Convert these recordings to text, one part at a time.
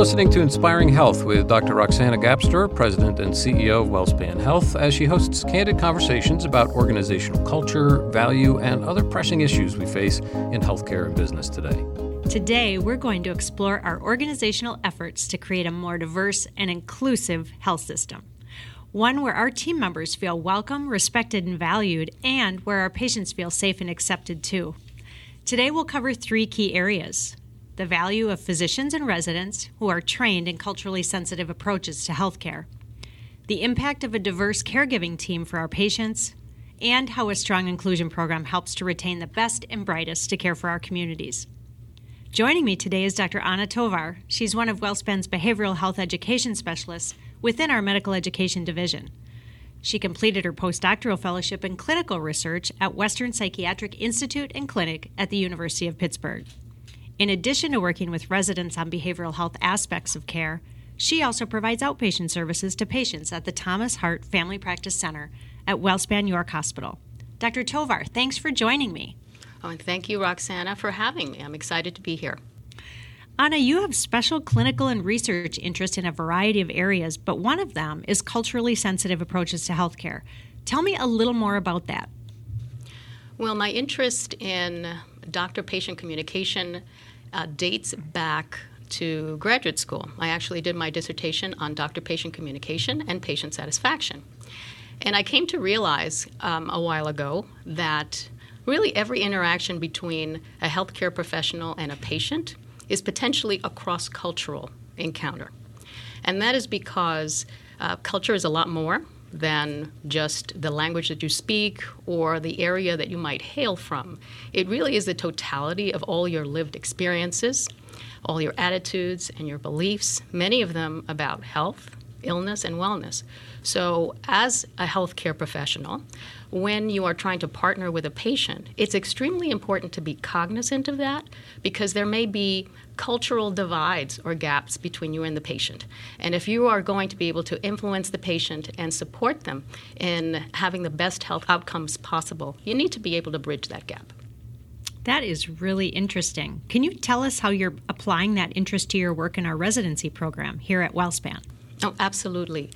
listening to Inspiring Health with Dr. Roxanna Gapstur, President and CEO of WellSpan Health, as she hosts candid conversations about organizational culture, value, and other pressing issues we face in healthcare and business today. Today, we're going to explore our organizational efforts to create a more diverse and inclusive health system. One where our team members feel welcome, respected, and valued, and where our patients feel safe and accepted too. Today, we'll cover three key areas the value of physicians and residents who are trained in culturally sensitive approaches to healthcare, the impact of a diverse caregiving team for our patients, and how a strong inclusion program helps to retain the best and brightest to care for our communities. Joining me today is Dr. Anna Tovar. She's one of WellSpan's behavioral health education specialists within our medical education division. She completed her postdoctoral fellowship in clinical research at Western Psychiatric Institute and Clinic at the University of Pittsburgh. In addition to working with residents on behavioral health aspects of care, she also provides outpatient services to patients at the Thomas Hart Family Practice Center at WellSpan York Hospital. Dr. Tovar, thanks for joining me. Oh, and thank you, Roxanna, for having me. I'm excited to be here. Anna, you have special clinical and research interest in a variety of areas, but one of them is culturally sensitive approaches to healthcare. Tell me a little more about that. Well, my interest in doctor patient communication uh, dates back to graduate school. I actually did my dissertation on doctor patient communication and patient satisfaction. And I came to realize um, a while ago that really every interaction between a healthcare professional and a patient is potentially a cross cultural encounter. And that is because uh, culture is a lot more than just the language that you speak or the area that you might hail from. It really is the totality of all your lived experiences, all your attitudes and your beliefs, many of them about health, illness, and wellness. So, as a healthcare professional, when you are trying to partner with a patient, it's extremely important to be cognizant of that because there may be cultural divides or gaps between you and the patient. And if you are going to be able to influence the patient and support them in having the best health outcomes possible, you need to be able to bridge that gap. That is really interesting. Can you tell us how you're applying that interest to your work in our residency program here at WellSpan? Oh, absolutely.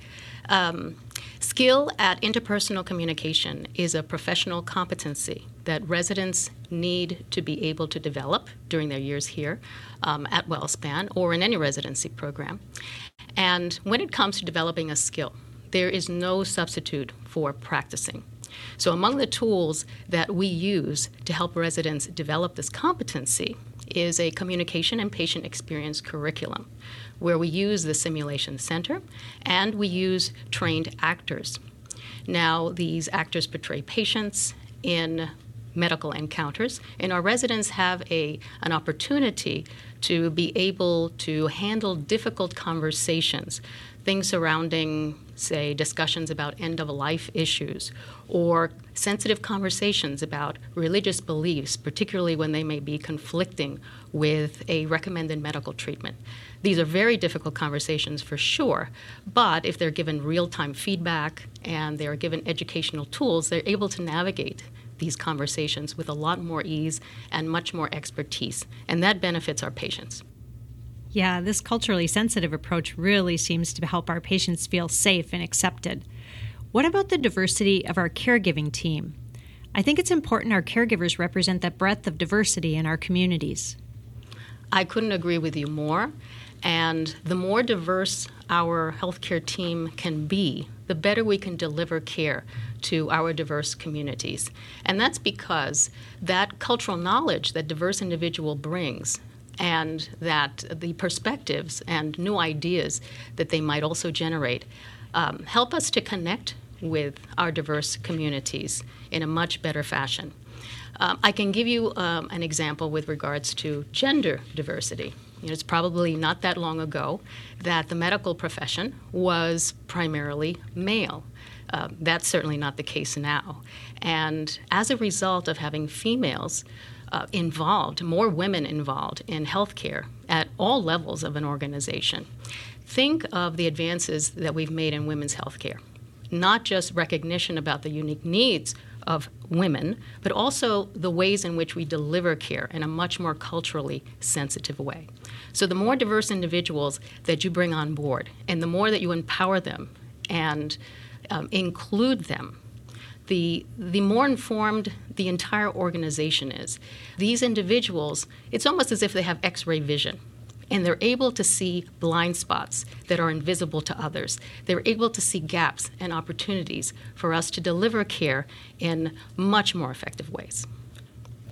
Um, skill at interpersonal communication is a professional competency that residents need to be able to develop during their years here um, at WellSpan or in any residency program. And when it comes to developing a skill, there is no substitute for practicing. So, among the tools that we use to help residents develop this competency is a communication and patient experience curriculum where we use the simulation center and we use trained actors. Now, these actors portray patients in medical encounters, and our residents have a, an opportunity to be able to handle difficult conversations, things surrounding, say, discussions about end of life issues, or sensitive conversations about religious beliefs, particularly when they may be conflicting with a recommended medical treatment. These are very difficult conversations for sure, but if they're given real time feedback and they're given educational tools, they're able to navigate these conversations with a lot more ease and much more expertise, and that benefits our patients. Yeah, this culturally sensitive approach really seems to help our patients feel safe and accepted. What about the diversity of our caregiving team? I think it's important our caregivers represent that breadth of diversity in our communities. I couldn't agree with you more. And the more diverse our healthcare team can be, the better we can deliver care to our diverse communities. And that's because that cultural knowledge that diverse individual brings and that the perspectives and new ideas that they might also generate um, help us to connect with our diverse communities in a much better fashion. Um, I can give you um, an example with regards to gender diversity. You know, it's probably not that long ago that the medical profession was primarily male. Uh, that's certainly not the case now. And as a result of having females uh, involved, more women involved in healthcare at all levels of an organization, think of the advances that we've made in women's healthcare. Not just recognition about the unique needs of women, but also the ways in which we deliver care in a much more culturally sensitive way. So, the more diverse individuals that you bring on board, and the more that you empower them and um, include them, the, the more informed the entire organization is. These individuals, it's almost as if they have x ray vision and they're able to see blind spots that are invisible to others. They're able to see gaps and opportunities for us to deliver care in much more effective ways.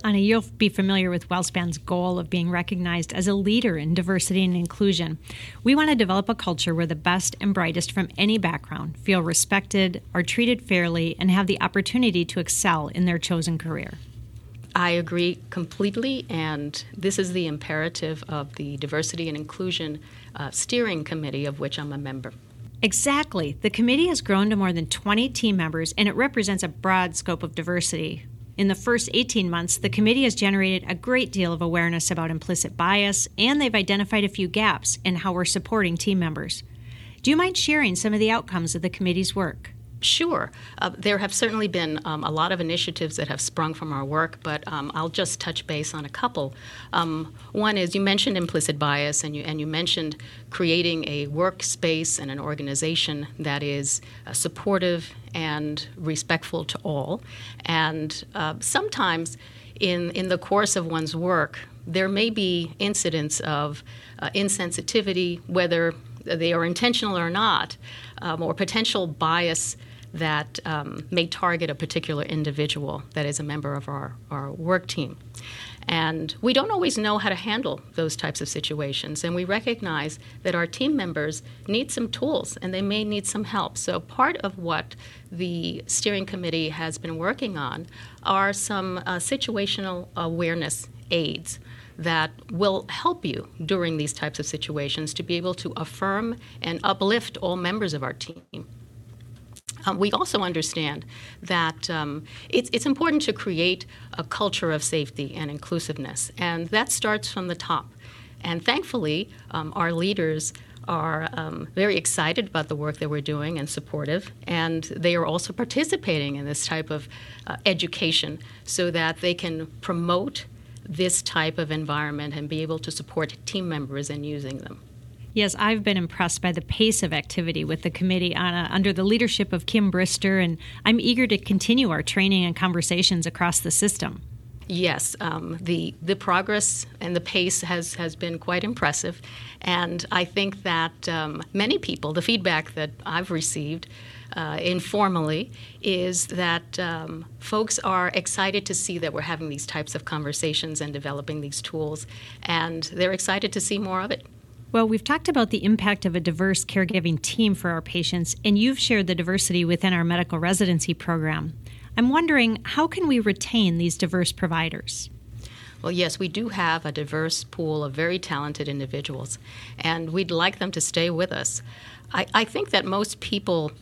Anna, you'll be familiar with WellSpan's goal of being recognized as a leader in diversity and inclusion. We want to develop a culture where the best and brightest from any background feel respected, are treated fairly, and have the opportunity to excel in their chosen career. I agree completely, and this is the imperative of the Diversity and Inclusion uh, Steering Committee, of which I'm a member. Exactly. The committee has grown to more than 20 team members, and it represents a broad scope of diversity. In the first 18 months, the committee has generated a great deal of awareness about implicit bias, and they've identified a few gaps in how we're supporting team members. Do you mind sharing some of the outcomes of the committee's work? Sure. Uh, there have certainly been um, a lot of initiatives that have sprung from our work, but um, I'll just touch base on a couple. Um, one is you mentioned implicit bias, and you, and you mentioned creating a workspace and an organization that is uh, supportive and respectful to all. And uh, sometimes in, in the course of one's work, there may be incidents of uh, insensitivity, whether they are intentional or not, um, or potential bias that um, may target a particular individual that is a member of our, our work team. And we don't always know how to handle those types of situations. And we recognize that our team members need some tools and they may need some help. So, part of what the steering committee has been working on are some uh, situational awareness aids that will help you during these types of situations to be able to affirm and uplift all members of our team. Um, we also understand that um, it's, it's important to create a culture of safety and inclusiveness, and that starts from the top. And thankfully, um, our leaders are um, very excited about the work that we're doing and supportive, and they are also participating in this type of uh, education so that they can promote this type of environment and be able to support team members in using them. Yes, I've been impressed by the pace of activity with the committee under the leadership of Kim Brister, and I'm eager to continue our training and conversations across the system. Yes, um, the the progress and the pace has has been quite impressive, and I think that um, many people, the feedback that I've received. Uh, informally, is that um, folks are excited to see that we're having these types of conversations and developing these tools, and they're excited to see more of it. Well, we've talked about the impact of a diverse caregiving team for our patients, and you've shared the diversity within our medical residency program. I'm wondering how can we retain these diverse providers? Well, yes, we do have a diverse pool of very talented individuals, and we'd like them to stay with us. I, I think that most people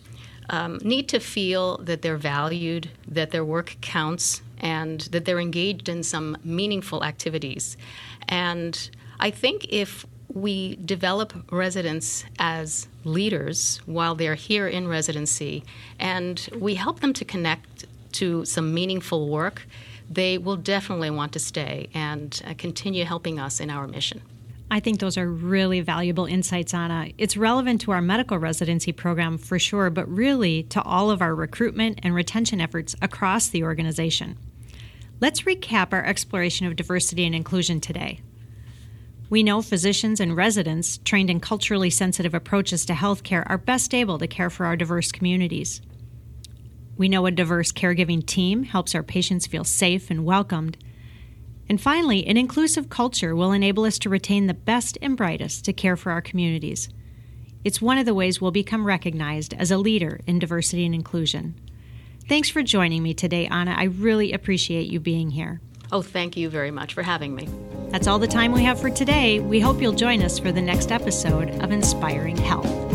um, need to feel that they're valued, that their work counts, and that they're engaged in some meaningful activities. And I think if we develop residents as leaders while they're here in residency, and we help them to connect to some meaningful work, they will definitely want to stay and uh, continue helping us in our mission. I think those are really valuable insights, Anna. It's relevant to our medical residency program for sure, but really to all of our recruitment and retention efforts across the organization. Let's recap our exploration of diversity and inclusion today. We know physicians and residents trained in culturally sensitive approaches to healthcare are best able to care for our diverse communities. We know a diverse caregiving team helps our patients feel safe and welcomed. And finally, an inclusive culture will enable us to retain the best and brightest to care for our communities. It's one of the ways we'll become recognized as a leader in diversity and inclusion. Thanks for joining me today, Anna. I really appreciate you being here. Oh, thank you very much for having me. That's all the time we have for today. We hope you'll join us for the next episode of Inspiring Health.